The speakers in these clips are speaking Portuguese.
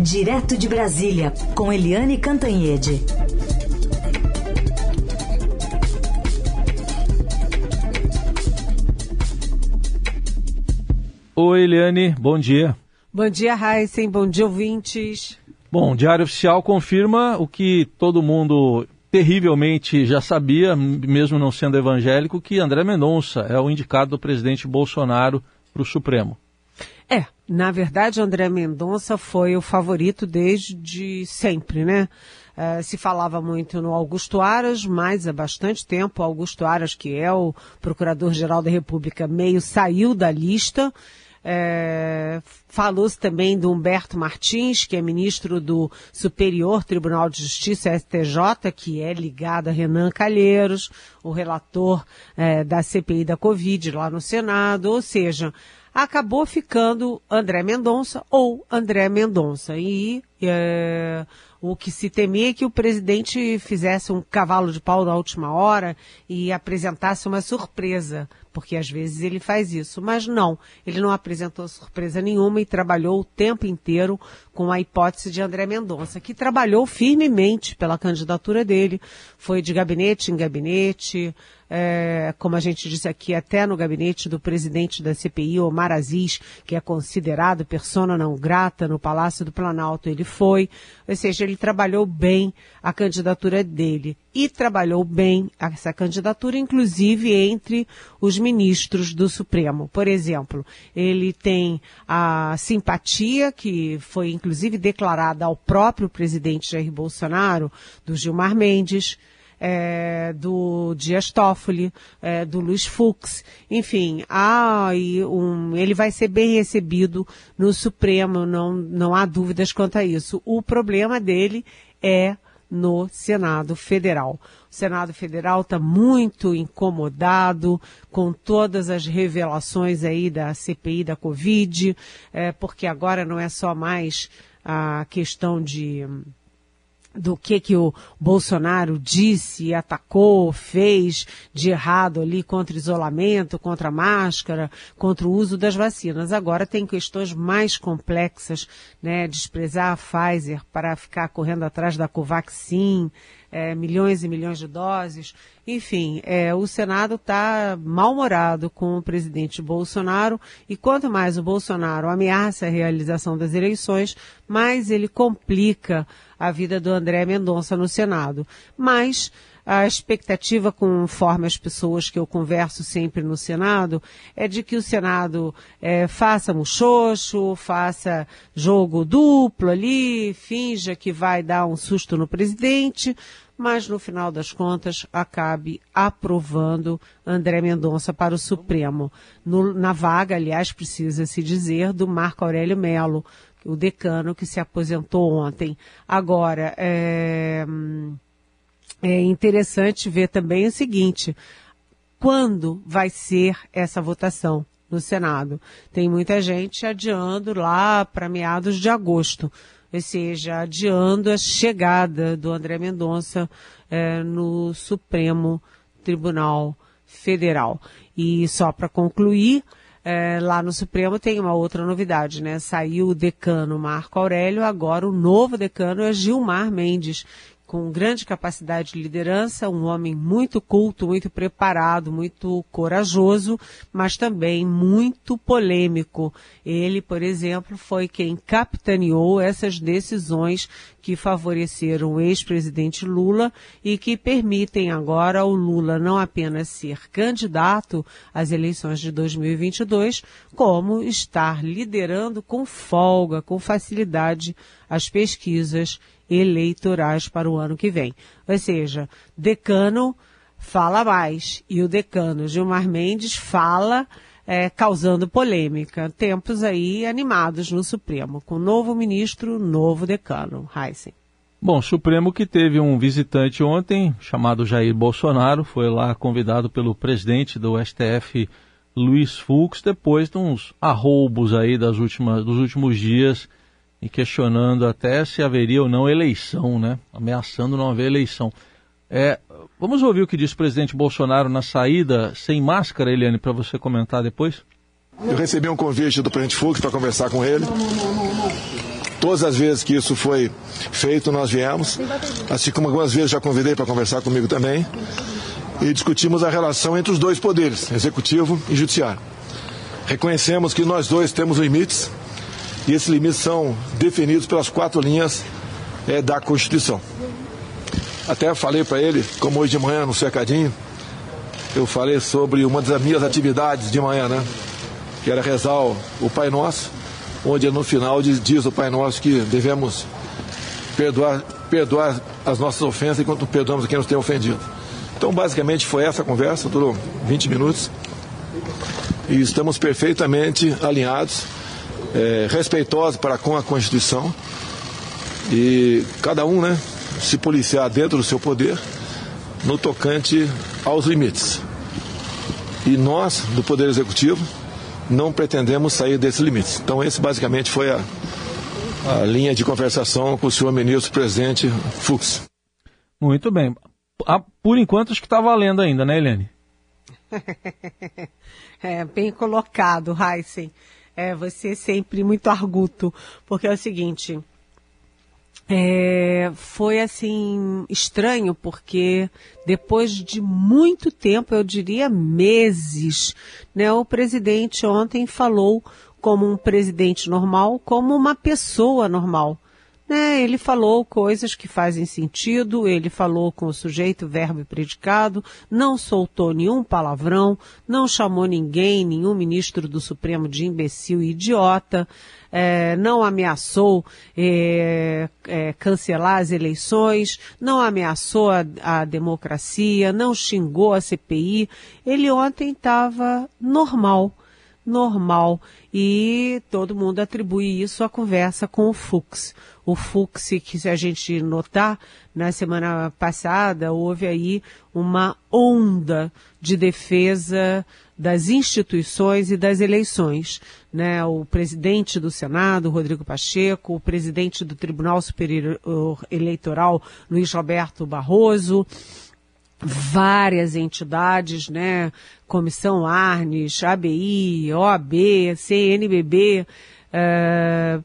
Direto de Brasília, com Eliane Cantanhede. Oi, Eliane, bom dia. Bom dia, Heisen, bom dia, ouvintes. Bom, o Diário Oficial confirma o que todo mundo terrivelmente já sabia, mesmo não sendo evangélico, que André Mendonça é o indicado do presidente Bolsonaro para o Supremo. É, na verdade, André Mendonça foi o favorito desde sempre, né? Uh, se falava muito no Augusto Aras, mas há bastante tempo, Augusto Aras, que é o Procurador-Geral da República, meio saiu da lista. É, Falou-se também do Humberto Martins, que é ministro do Superior Tribunal de Justiça, STJ, que é ligado a Renan Calheiros, o relator é, da CPI da Covid lá no Senado, ou seja, acabou ficando André Mendonça ou André Mendonça. E é, o que se temia é que o presidente fizesse um cavalo de pau na última hora e apresentasse uma surpresa, porque às vezes ele faz isso. Mas não, ele não apresentou surpresa nenhuma e trabalhou o tempo inteiro com a hipótese de André Mendonça, que trabalhou firmemente pela candidatura dele, foi de gabinete em gabinete, é, como a gente disse aqui, até no gabinete do presidente da CPI, Omar Aziz, que é considerado persona não grata no Palácio do Planalto, ele foi. Ou seja, ele trabalhou bem a candidatura dele. E trabalhou bem essa candidatura, inclusive entre os ministros do Supremo. Por exemplo, ele tem a simpatia, que foi inclusive declarada ao próprio presidente Jair Bolsonaro, do Gilmar Mendes, é, do Dias Toffoli, é, do Luiz Fux, enfim, há um, ele vai ser bem recebido no Supremo, não, não há dúvidas quanto a isso. O problema dele é no Senado Federal. O Senado Federal está muito incomodado com todas as revelações aí da CPI da Covid, é, porque agora não é só mais a questão de do que que o Bolsonaro disse, atacou, fez de errado ali contra isolamento, contra máscara, contra o uso das vacinas. Agora tem questões mais complexas, né? Desprezar a Pfizer para ficar correndo atrás da Covaxin, é, milhões e milhões de doses. Enfim, é, o Senado está mal-humorado com o presidente Bolsonaro e quanto mais o Bolsonaro ameaça a realização das eleições, mais ele complica a vida do André Mendonça no Senado. Mas a expectativa conforme as pessoas que eu converso sempre no Senado é de que o Senado é, faça muxoxo, faça jogo duplo ali, finja que vai dar um susto no presidente, mas no final das contas acabe aprovando André Mendonça para o Supremo. No, na vaga, aliás, precisa se dizer, do Marco Aurélio Melo, o decano que se aposentou ontem. Agora, é é interessante ver também o seguinte, quando vai ser essa votação no Senado? Tem muita gente adiando lá para meados de agosto, ou seja, adiando a chegada do André Mendonça é, no Supremo Tribunal Federal. E só para concluir, é, lá no Supremo tem uma outra novidade, né? Saiu o decano Marco Aurélio, agora o novo decano é Gilmar Mendes, com grande capacidade de liderança, um homem muito culto, muito preparado, muito corajoso, mas também muito polêmico. Ele, por exemplo, foi quem capitaneou essas decisões que favoreceram o ex-presidente Lula e que permitem agora ao Lula não apenas ser candidato às eleições de 2022, como estar liderando com folga, com facilidade as pesquisas eleitorais para o ano que vem. Ou seja, decano fala mais e o decano Gilmar Mendes fala é, causando polêmica. Tempos aí animados no Supremo, com novo ministro, novo decano. Heisen. Bom, Supremo que teve um visitante ontem, chamado Jair Bolsonaro, foi lá convidado pelo presidente do STF, Luiz Fux, depois de uns arroubos aí das últimas, dos últimos dias e questionando até se haveria ou não eleição, né? Ameaçando não haver eleição. É, vamos ouvir o que disse o presidente Bolsonaro na saída, sem máscara, Eliane, para você comentar depois? Eu recebi um convite do presidente Fux para conversar com ele. Todas as vezes que isso foi feito, nós viemos. Assim como algumas vezes já convidei para conversar comigo também. E discutimos a relação entre os dois poderes, executivo e judiciário. Reconhecemos que nós dois temos limites e esses limites são definidos pelas quatro linhas é, da Constituição. Até falei para ele, como hoje de manhã no cercadinho, eu falei sobre uma das minhas atividades de manhã, né? Que era rezar o, Pai Nosso, onde no final diz, diz o Pai Nosso que devemos perdoar, perdoar as nossas ofensas enquanto perdoamos a quem nos tem ofendido. Então, basicamente, foi essa conversa, durou 20 minutos. E estamos perfeitamente alinhados, é, respeitosos para com a Constituição. E cada um, né, se policiar dentro do seu poder, no tocante aos limites. E nós, do Poder Executivo, não pretendemos sair desses limites. Então, esse basicamente foi a, a linha de conversação com o senhor ministro presidente Fux. Muito bem. Ah, por enquanto, acho que está valendo ainda, né, Helene? é, bem colocado, Heisen. É, você sempre muito arguto, porque é o seguinte, é, foi assim estranho porque depois de muito tempo, eu diria meses, né, o presidente ontem falou como um presidente normal, como uma pessoa normal. Né, ele falou coisas que fazem sentido, ele falou com o sujeito, verbo e predicado, não soltou nenhum palavrão, não chamou ninguém, nenhum ministro do Supremo de imbecil e idiota, é, não ameaçou é, é, cancelar as eleições, não ameaçou a, a democracia, não xingou a CPI. Ele ontem estava normal normal. E todo mundo atribui isso à conversa com o Fux. O Fux, que se a gente notar, na semana passada houve aí uma onda de defesa das instituições e das eleições. Né? O presidente do Senado, Rodrigo Pacheco, o presidente do Tribunal Superior Eleitoral, Luiz Roberto Barroso, várias entidades, né? Comissão Arnes, ABI, OAB, CNBB, uh,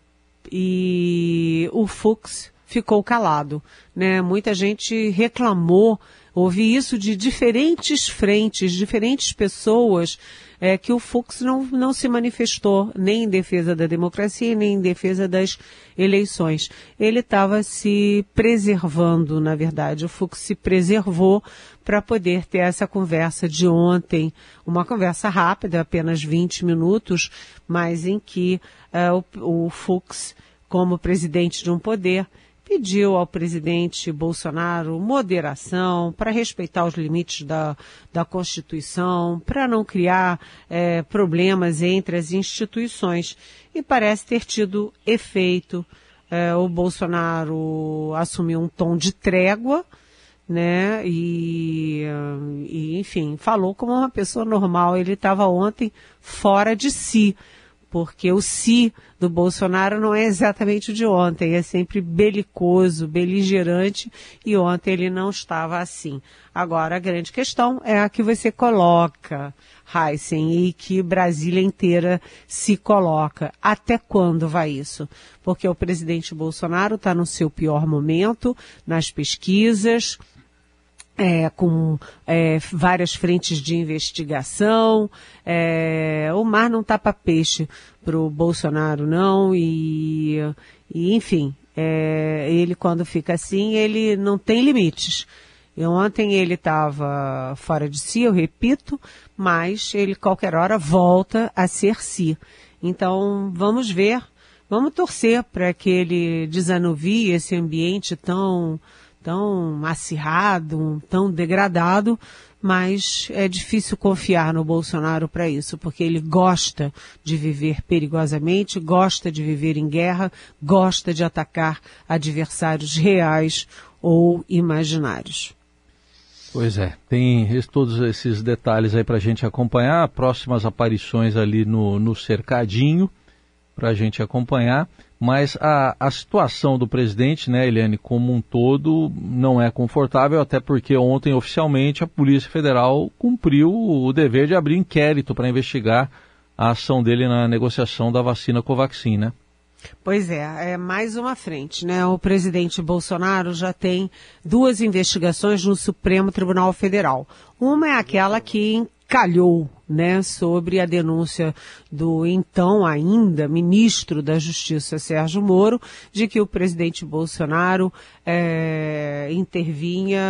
e o Fux ficou calado, né? Muita gente reclamou, ouvi isso de diferentes frentes, diferentes pessoas é, que o Fux não, não se manifestou nem em defesa da democracia, nem em defesa das eleições. Ele estava se preservando, na verdade. O Fux se preservou para poder ter essa conversa de ontem, uma conversa rápida, apenas 20 minutos, mas em que uh, o, o Fux, como presidente de um poder, pediu ao presidente Bolsonaro moderação para respeitar os limites da, da Constituição, para não criar é, problemas entre as instituições. E parece ter tido efeito. É, o Bolsonaro assumiu um tom de trégua, né? E, e enfim, falou como uma pessoa normal. Ele estava ontem fora de si porque o si do Bolsonaro não é exatamente o de ontem, é sempre belicoso, beligerante, e ontem ele não estava assim. Agora, a grande questão é a que você coloca, Heisen, e que Brasília inteira se coloca. Até quando vai isso? Porque o presidente Bolsonaro está no seu pior momento, nas pesquisas, é, com é, várias frentes de investigação. É, o mar não tapa peixe para o Bolsonaro, não, e, e enfim, é, ele quando fica assim, ele não tem limites. E ontem ele estava fora de si, eu repito, mas ele qualquer hora volta a ser si. Então vamos ver, vamos torcer para que ele desanuvie esse ambiente tão tão acirrado, tão degradado, mas é difícil confiar no Bolsonaro para isso, porque ele gosta de viver perigosamente, gosta de viver em guerra, gosta de atacar adversários reais ou imaginários. Pois é, tem todos esses detalhes aí para a gente acompanhar, próximas aparições ali no, no cercadinho para a gente acompanhar. Mas a, a situação do presidente, né, Eliane, como um todo, não é confortável, até porque ontem, oficialmente, a Polícia Federal cumpriu o dever de abrir inquérito para investigar a ação dele na negociação da vacina Covaxin, né? Pois é, é mais uma frente, né? O presidente Bolsonaro já tem duas investigações no Supremo Tribunal Federal. Uma é aquela que calhou né, sobre a denúncia do então ainda ministro da Justiça Sérgio Moro de que o presidente Bolsonaro é, intervinha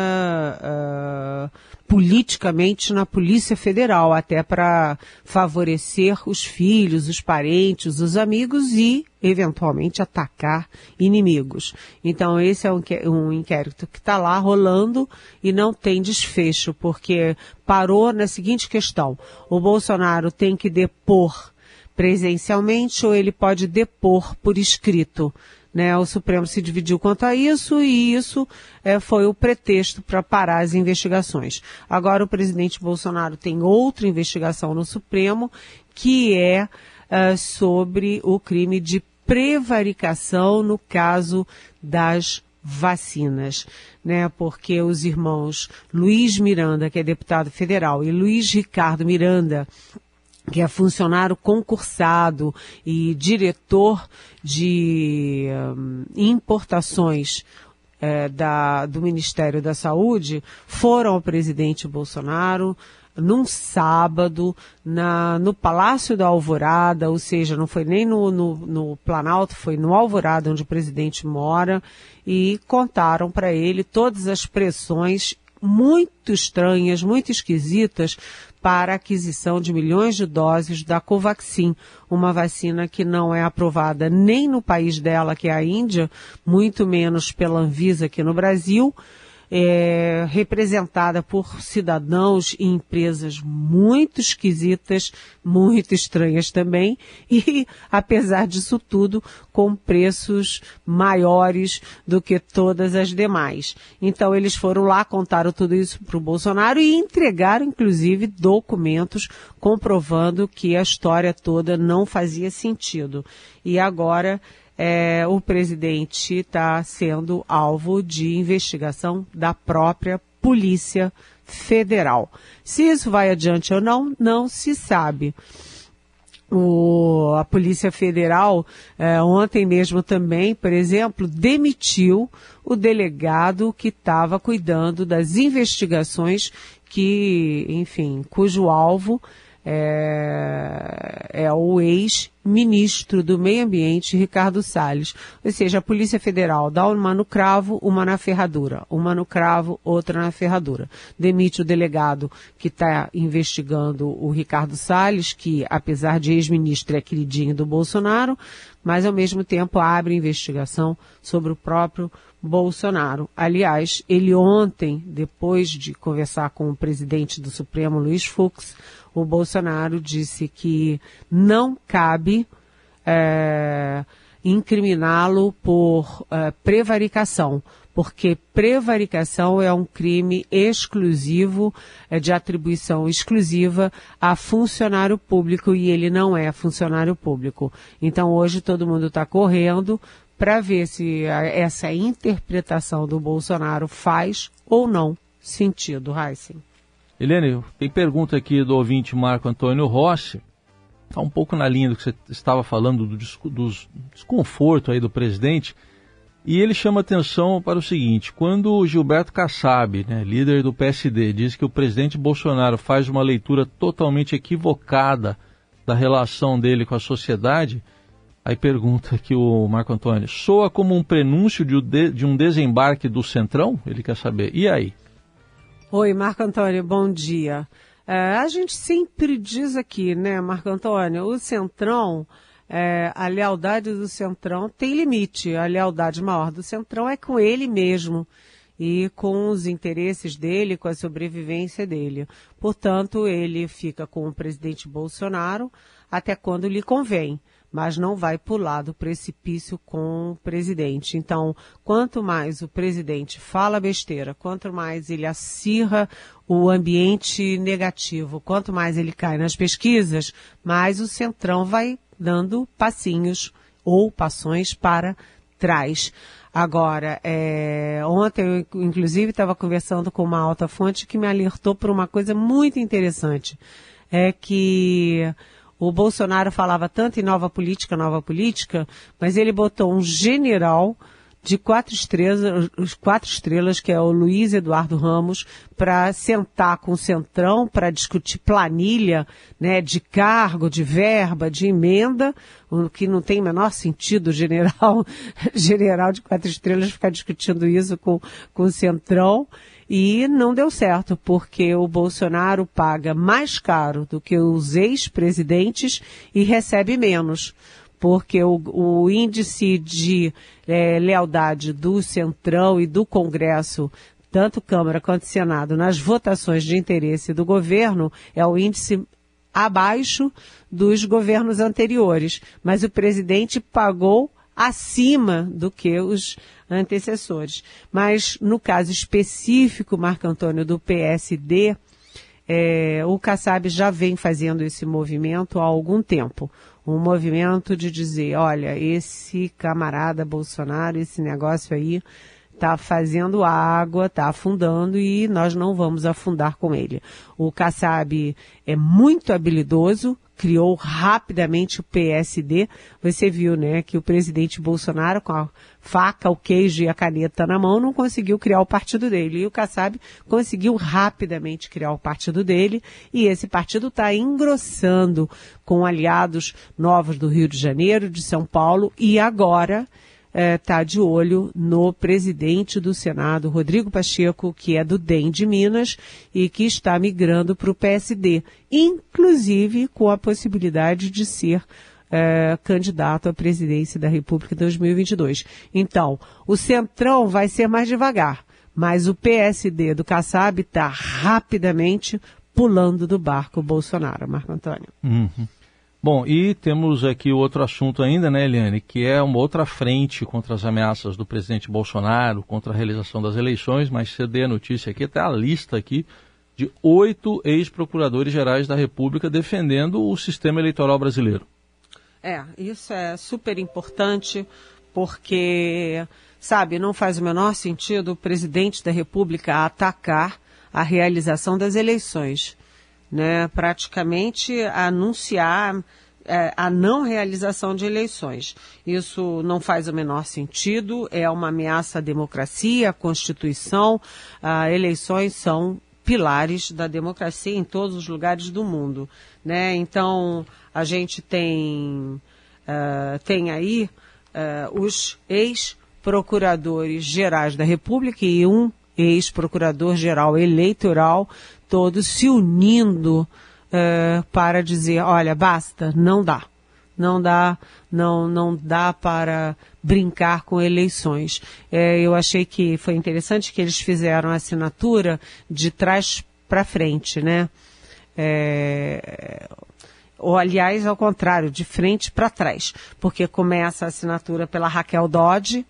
uh, politicamente na Polícia Federal, até para favorecer os filhos, os parentes, os amigos e, eventualmente, atacar inimigos. Então, esse é um inquérito que está lá rolando e não tem desfecho, porque parou na seguinte questão: o Bolsonaro tem que depor presencialmente ou ele pode depor por escrito. Né, o Supremo se dividiu quanto a isso e isso é, foi o pretexto para parar as investigações. Agora o presidente Bolsonaro tem outra investigação no Supremo que é, é sobre o crime de prevaricação no caso das vacinas, né? Porque os irmãos Luiz Miranda, que é deputado federal, e Luiz Ricardo Miranda, que é funcionário concursado e diretor de um, importações é, da, do Ministério da Saúde, foram ao presidente Bolsonaro num sábado na, no Palácio da Alvorada, ou seja, não foi nem no, no, no Planalto, foi no Alvorada, onde o presidente mora, e contaram para ele todas as pressões muito estranhas, muito esquisitas para a aquisição de milhões de doses da Covaxin, uma vacina que não é aprovada nem no país dela, que é a Índia, muito menos pela Anvisa aqui no Brasil, é, representada por cidadãos e empresas muito esquisitas, muito estranhas também, e, apesar disso tudo, com preços maiores do que todas as demais. Então, eles foram lá, contaram tudo isso para o Bolsonaro e entregaram, inclusive, documentos comprovando que a história toda não fazia sentido. E agora, é, o presidente está sendo alvo de investigação da própria Polícia Federal. Se isso vai adiante ou não, não se sabe. O, a Polícia Federal, é, ontem mesmo também, por exemplo, demitiu o delegado que estava cuidando das investigações que, enfim, cujo alvo é, é o ex-ministro do Meio Ambiente, Ricardo Salles. Ou seja, a Polícia Federal dá uma no cravo, uma na ferradura. Uma no cravo, outra na ferradura. Demite o delegado que está investigando o Ricardo Salles, que, apesar de ex-ministro, é queridinho do Bolsonaro, mas ao mesmo tempo abre investigação sobre o próprio Bolsonaro. Aliás, ele ontem, depois de conversar com o presidente do Supremo, Luiz Fux, o Bolsonaro disse que não cabe é, incriminá-lo por é, prevaricação, porque prevaricação é um crime exclusivo, é de atribuição exclusiva a funcionário público e ele não é funcionário público. Então hoje todo mundo está correndo para ver se essa interpretação do Bolsonaro faz ou não sentido, Heisen. Helene, tem pergunta aqui do ouvinte Marco Antônio Rossi. Está um pouco na linha do que você estava falando, do, do desconforto aí do presidente. E ele chama atenção para o seguinte: quando o Gilberto Kassab, né, líder do PSD, diz que o presidente Bolsonaro faz uma leitura totalmente equivocada da relação dele com a sociedade, aí pergunta aqui o Marco Antônio: soa como um prenúncio de, de um desembarque do Centrão? Ele quer saber. E aí? Oi, Marco Antônio, bom dia. É, a gente sempre diz aqui, né, Marco Antônio, o Centrão, é, a lealdade do Centrão tem limite. A lealdade maior do Centrão é com ele mesmo e com os interesses dele, com a sobrevivência dele. Portanto, ele fica com o presidente Bolsonaro até quando lhe convém mas não vai pular do precipício com o presidente. Então, quanto mais o presidente fala besteira, quanto mais ele acirra o ambiente negativo, quanto mais ele cai nas pesquisas, mais o Centrão vai dando passinhos ou passões para trás. Agora, é, ontem eu, inclusive, estava conversando com uma alta fonte que me alertou por uma coisa muito interessante. É que O Bolsonaro falava tanto em nova política, nova política, mas ele botou um general de quatro estrelas, quatro estrelas, que é o Luiz Eduardo Ramos, para sentar com o Centrão para discutir planilha, né, de cargo, de verba, de emenda, o que não tem o menor sentido general, general de quatro estrelas ficar discutindo isso com, com o Centrão. E não deu certo, porque o Bolsonaro paga mais caro do que os ex-presidentes e recebe menos porque o, o índice de é, lealdade do Centrão e do Congresso, tanto Câmara quanto Senado, nas votações de interesse do governo, é o índice abaixo dos governos anteriores. Mas o presidente pagou acima do que os antecessores. Mas no caso específico, Marco Antônio, do PSD, é, o Kassab já vem fazendo esse movimento há algum tempo um movimento de dizer, olha, esse camarada Bolsonaro, esse negócio aí está fazendo água, está afundando e nós não vamos afundar com ele. O Kassab é muito habilidoso, criou rapidamente o PSD. Você viu, né, que o presidente Bolsonaro, com a faca, o queijo e a caneta na mão, não conseguiu criar o partido dele. E o Kassab conseguiu rapidamente criar o partido dele. E esse partido está engrossando com aliados novos do Rio de Janeiro, de São Paulo e agora está é, de olho no presidente do Senado, Rodrigo Pacheco, que é do DEM de Minas e que está migrando para o PSD, inclusive com a possibilidade de ser é, candidato à presidência da República em 2022. Então, o Centrão vai ser mais devagar, mas o PSD do Kassab está rapidamente pulando do barco Bolsonaro, Marco Antônio. Uhum. Bom, e temos aqui outro assunto ainda, né, Eliane, que é uma outra frente contra as ameaças do presidente Bolsonaro, contra a realização das eleições, mas dê a notícia aqui, até a lista aqui de oito ex-procuradores gerais da República defendendo o sistema eleitoral brasileiro. É, isso é super importante, porque, sabe, não faz o menor sentido o presidente da República atacar a realização das eleições né, praticamente anunciar é, a não realização de eleições. Isso não faz o menor sentido, é uma ameaça à democracia, à Constituição. Ah, eleições são pilares da democracia em todos os lugares do mundo. Né? Então, a gente tem, uh, tem aí uh, os ex-procuradores gerais da República e um ex-procurador-geral eleitoral todos se unindo uh, para dizer, olha, basta, não dá. Não dá, não, não dá para brincar com eleições. É, eu achei que foi interessante que eles fizeram a assinatura de trás para frente, né? É, ou aliás, ao contrário, de frente para trás, porque começa a assinatura pela Raquel Dodge,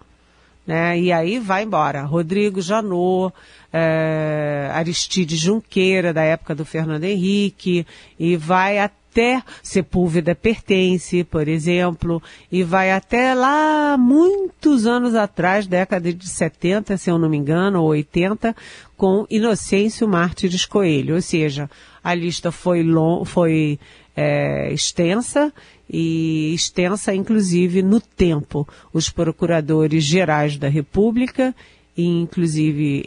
né? E aí vai embora. Rodrigo Janot, é, Aristide Junqueira, da época do Fernando Henrique, e vai até Sepúlveda Pertence, por exemplo, e vai até lá muitos anos atrás, década de 70, se eu não me engano, ou 80, com Inocêncio Mártires Coelho. Ou seja, a lista foi, long, foi é, extensa e extensa inclusive no tempo. Os procuradores gerais da República e inclusive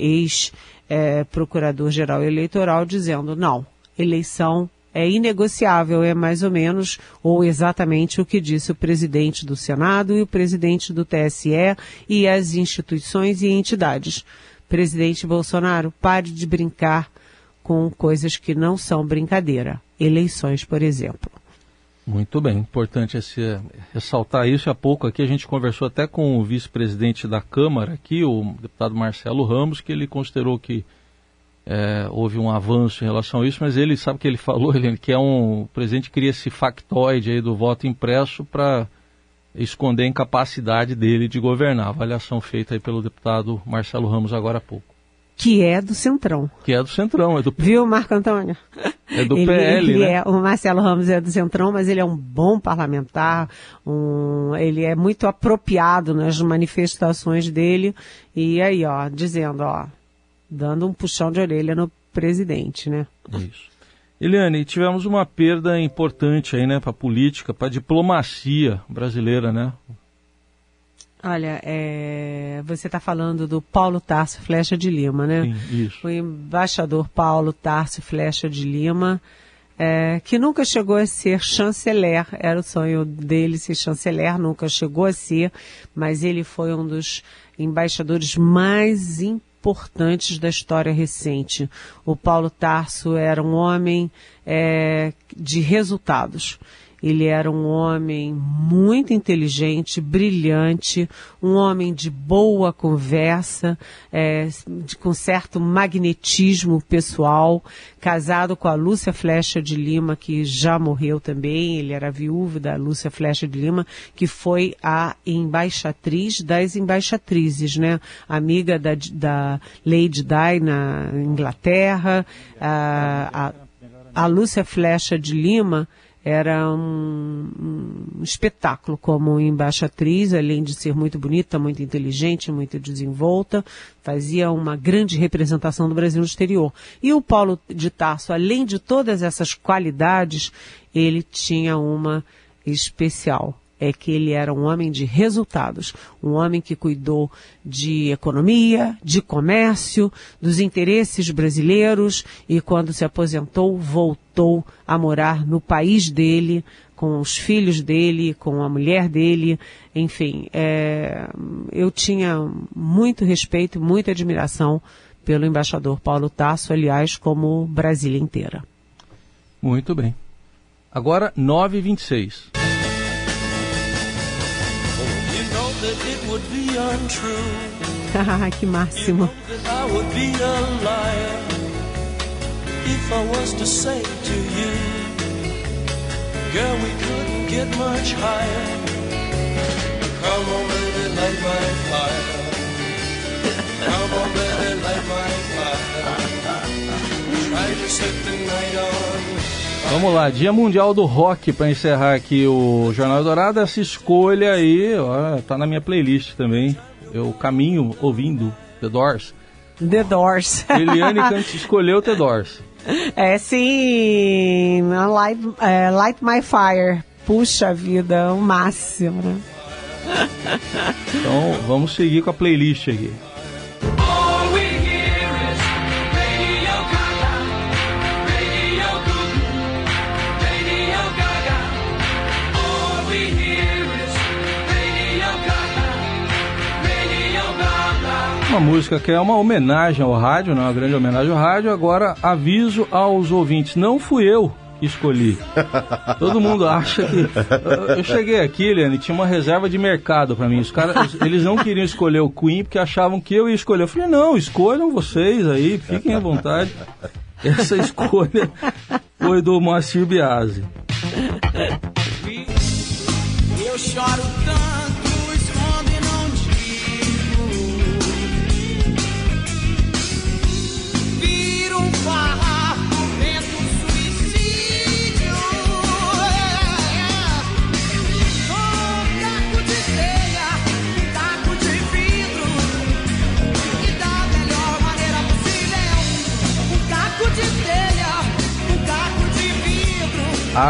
ex-procurador-geral é, eleitoral dizendo não, eleição é inegociável, é mais ou menos ou exatamente o que disse o presidente do Senado e o presidente do TSE e as instituições e entidades. Presidente Bolsonaro, pare de brincar com coisas que não são brincadeira. Eleições, por exemplo. Muito bem, importante esse, ressaltar isso. Há pouco aqui a gente conversou até com o vice-presidente da Câmara aqui, o deputado Marcelo Ramos, que ele considerou que é, houve um avanço em relação a isso, mas ele sabe que ele falou, Helene, que é um o presidente cria esse factoide aí do voto impresso para esconder a incapacidade dele de governar. Avaliação feita aí pelo deputado Marcelo Ramos agora há pouco que é do Centrão. Que é do Centrão, é do Viu, Marco Antônio? É do ele, PL, ele né? É, o Marcelo Ramos é do Centrão, mas ele é um bom parlamentar, um, ele é muito apropriado nas manifestações dele, e aí, ó, dizendo, ó, dando um puxão de orelha no presidente, né? Isso. Eliane, tivemos uma perda importante aí, né, para a política, para a diplomacia brasileira, né? Olha, é, você está falando do Paulo Tarso Flecha de Lima, né? Sim, isso. O embaixador Paulo Tarso Flecha de Lima, é, que nunca chegou a ser chanceler, era o sonho dele ser chanceler, nunca chegou a ser, mas ele foi um dos embaixadores mais importantes da história recente. O Paulo Tarso era um homem é, de resultados. Ele era um homem muito inteligente, brilhante, um homem de boa conversa, é, de, com certo magnetismo pessoal, casado com a Lúcia Flecha de Lima, que já morreu também. Ele era viúvo da Lúcia Flecha de Lima, que foi a embaixatriz das embaixatrizes, né? Amiga da, da Lady Di na Inglaterra. A, a, a Lúcia Flecha de Lima era um, um, espetáculo como embaixatriz, além de ser muito bonita, muito inteligente, muito desenvolta, fazia uma grande representação do Brasil no exterior. E o Paulo de Tarso, além de todas essas qualidades, ele tinha uma especial é que ele era um homem de resultados, um homem que cuidou de economia, de comércio, dos interesses brasileiros e quando se aposentou voltou a morar no país dele, com os filhos dele, com a mulher dele, enfim, é, eu tinha muito respeito, muita admiração pelo embaixador Paulo Tasso, aliás, como Brasília inteira. Muito bem. Agora, 9h26. Light my fire. Try to set the night on. Vamos lá, Dia Mundial do Rock, para encerrar aqui o Jornal Dourado. Essa escolha aí, ó, tá na minha playlist também. Eu caminho ouvindo The Doors. The Doors. Eliane escolheu The Doors. É sim, Light, é, Light My Fire. Puxa vida, o máximo, né? Então vamos seguir com a playlist aqui. Uma música que é uma homenagem ao rádio, né? uma grande homenagem ao rádio. Agora, aviso aos ouvintes: não fui eu que escolhi. Todo mundo acha que. Eu cheguei aqui, Liane, tinha uma reserva de mercado para mim. Os caras, eles não queriam escolher o Queen porque achavam que eu ia escolher. Eu falei: não, escolham vocês aí, fiquem à vontade. Essa escolha foi do Moacir Biasi. Eu choro tanto.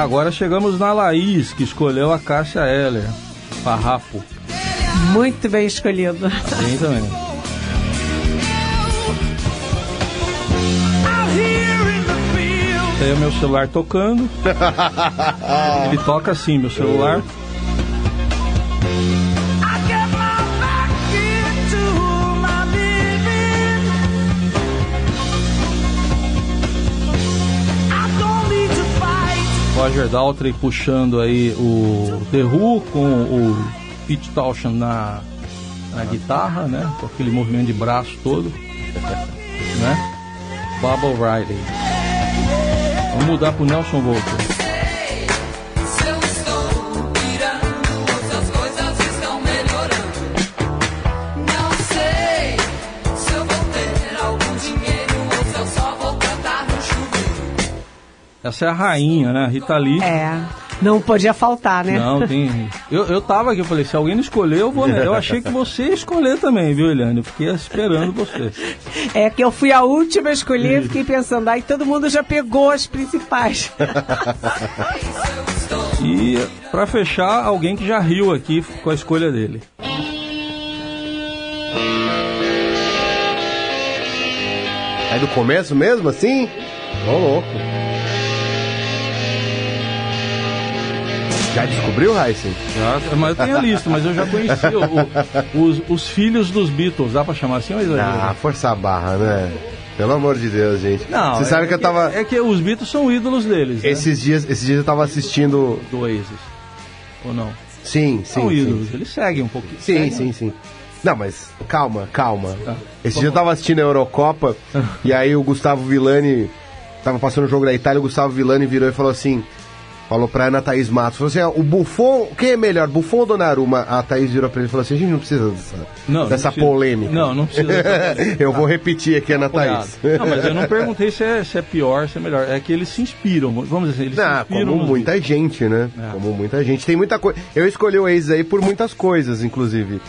Agora chegamos na Laís, que escolheu a Cássia Heller. Farrapo. Muito bem escolhido. Sim, também. Tem o meu celular tocando. Ele toca assim, meu celular. Roger Daltrey puxando aí o The Who com o Pete Townshend na, na guitarra, né? Com aquele movimento de braço todo, né? Bob O'Reilly. Vamos mudar pro Nelson Volker. Essa é a rainha, né? Rita Lee. É. Não podia faltar, né? Não, tem. Eu, eu tava aqui, eu falei, se alguém não escolher, eu vou. Eu achei que você ia escolher também, viu, Eliane? Eu fiquei esperando você. É que eu fui a última a escolher, fiquei pensando, aí todo mundo já pegou as principais. E para fechar, alguém que já riu aqui com a escolha dele. É do começo mesmo, assim? Ô, louco. Já descobriu, Heisen? Já, mas eu tenho a lista, mas eu já conheci o, o, os, os, filhos dos Beatles, dá pra chamar assim ou Ah, força a barra, né? Pelo amor de Deus, gente. Não, Você é sabe que eu tava. É que os Beatles são ídolos deles. Né? Esses dias, esses dias eu tava assistindo. Do Oasis. Ou não? Sim, sim. São sim. ídolos, eles seguem um pouquinho. Sim, seguem. sim, sim. Não, mas calma, calma. Tá. Esse dia eu tava assistindo a Eurocopa e aí o Gustavo Villani tava passando o jogo da Itália, o Gustavo Villani virou e falou assim: falou pra Ana Thaís Matos, falou assim: ah, o Buffon, quem é melhor, Buffon ou Donnarumma? A Thaís virou pra ele e falou assim: a gente não precisa dessa, Não, dessa não precisa. polêmica. Não, não precisa eu vou repetir aqui, Ana Thaís. Não, mas eu não perguntei se é, se é pior, se é melhor. É que eles se inspiram, vamos dizer assim, eles se Não, inspiram. como muita gente, né? É. Como muita gente. Tem muita coisa. Eu escolhi o Aces aí por muitas coisas, inclusive.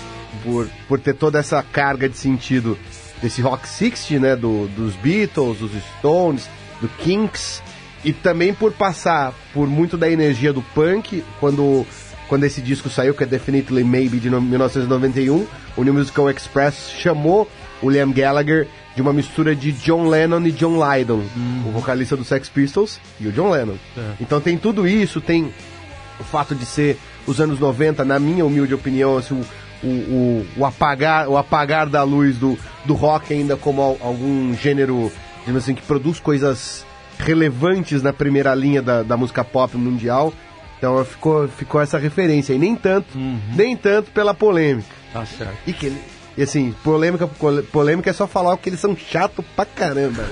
Por, por ter toda essa carga de sentido desse Rock 60, né? Do, dos Beatles, dos Stones, do Kinks. E também por passar por muito da energia do punk, quando, quando esse disco saiu, que é Definitely Maybe de no- 1991, o New Musical Express chamou o Liam Gallagher de uma mistura de John Lennon e John Lydon, o vocalista do Sex Pistols e o John Lennon. É. Então tem tudo isso, tem o fato de ser os anos 90, na minha humilde opinião, assim, o, o, o, apagar, o apagar da luz do, do rock ainda como al- algum gênero, digamos assim, que produz coisas relevantes na primeira linha da, da música pop mundial. Então ficou, ficou essa referência. E nem tanto, nem tanto pela polêmica. Tá certo. E que ele, e assim, polêmica, polêmica é só falar que eles são chato pra caramba.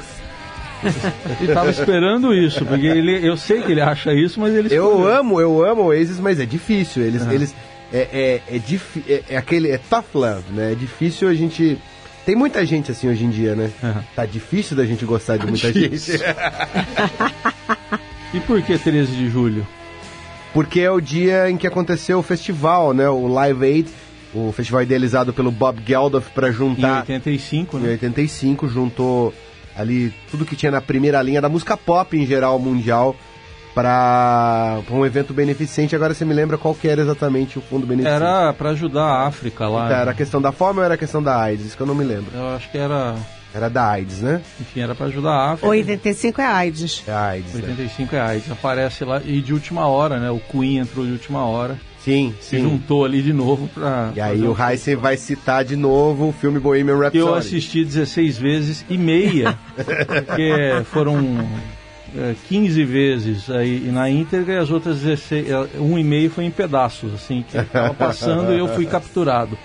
Ele tava esperando isso, porque ele, eu sei que ele acha isso, mas ele Eu escolheu. amo, eu amo o Oasis, mas é difícil. Eles, eles é, é, é, é, é aquele é tough love, né? É difícil a gente. Tem muita gente assim hoje em dia, né? Aham. Tá difícil da gente gostar de muita difícil. gente. E por que 13 de julho? Porque é o dia em que aconteceu o festival, né? O Live Aid, o festival idealizado pelo Bob Geldof para Em juntar 85, em né? 85, juntou ali tudo que tinha na primeira linha da música pop em geral mundial para um evento beneficente. Agora você me lembra qual que era exatamente o fundo beneficente? Era pra ajudar a África lá. Tá, Era a questão da fome ou era a questão da AIDS? Isso que eu não me lembro. Eu acho que era, Era da AIDS, né? enfim, era pra ajudar a África. 85 é AIDS. É AIDS. né? 85 é AIDS, aparece lá e de última hora, né? O Queen entrou de última hora, Sim, se sim. juntou ali de novo pra. E aí o um- Heisen vai citar de novo o filme Bohemian Rhapsody. Eu assisti 16 vezes e meia, porque foram é, 15 vezes aí na íntegra e as outras 16, é, um e meio foi em pedaços, assim, que estava passando e eu fui capturado.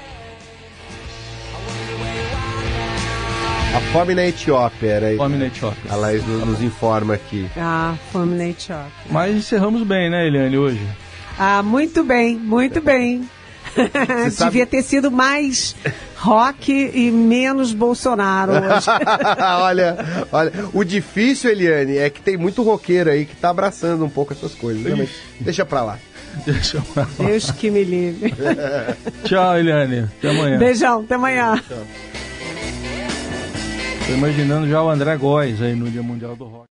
A fome na Etiópia era Fome na Etiópia. A Laís nos, nos informa aqui. Ah, fome na Etiópia. Mas encerramos bem, né, Eliane, hoje? Ah, muito bem, muito bem. sabe- Devia ter sido mais rock e menos Bolsonaro hoje. olha, olha, o difícil, Eliane, é que tem muito roqueiro aí que tá abraçando um pouco essas coisas. né? Mas deixa pra lá. Deixa eu... Deus que me livre. Tchau, Eliane. Até amanhã. Beijão, até amanhã. Tô imaginando já o André Góes aí no Dia Mundial do Rock.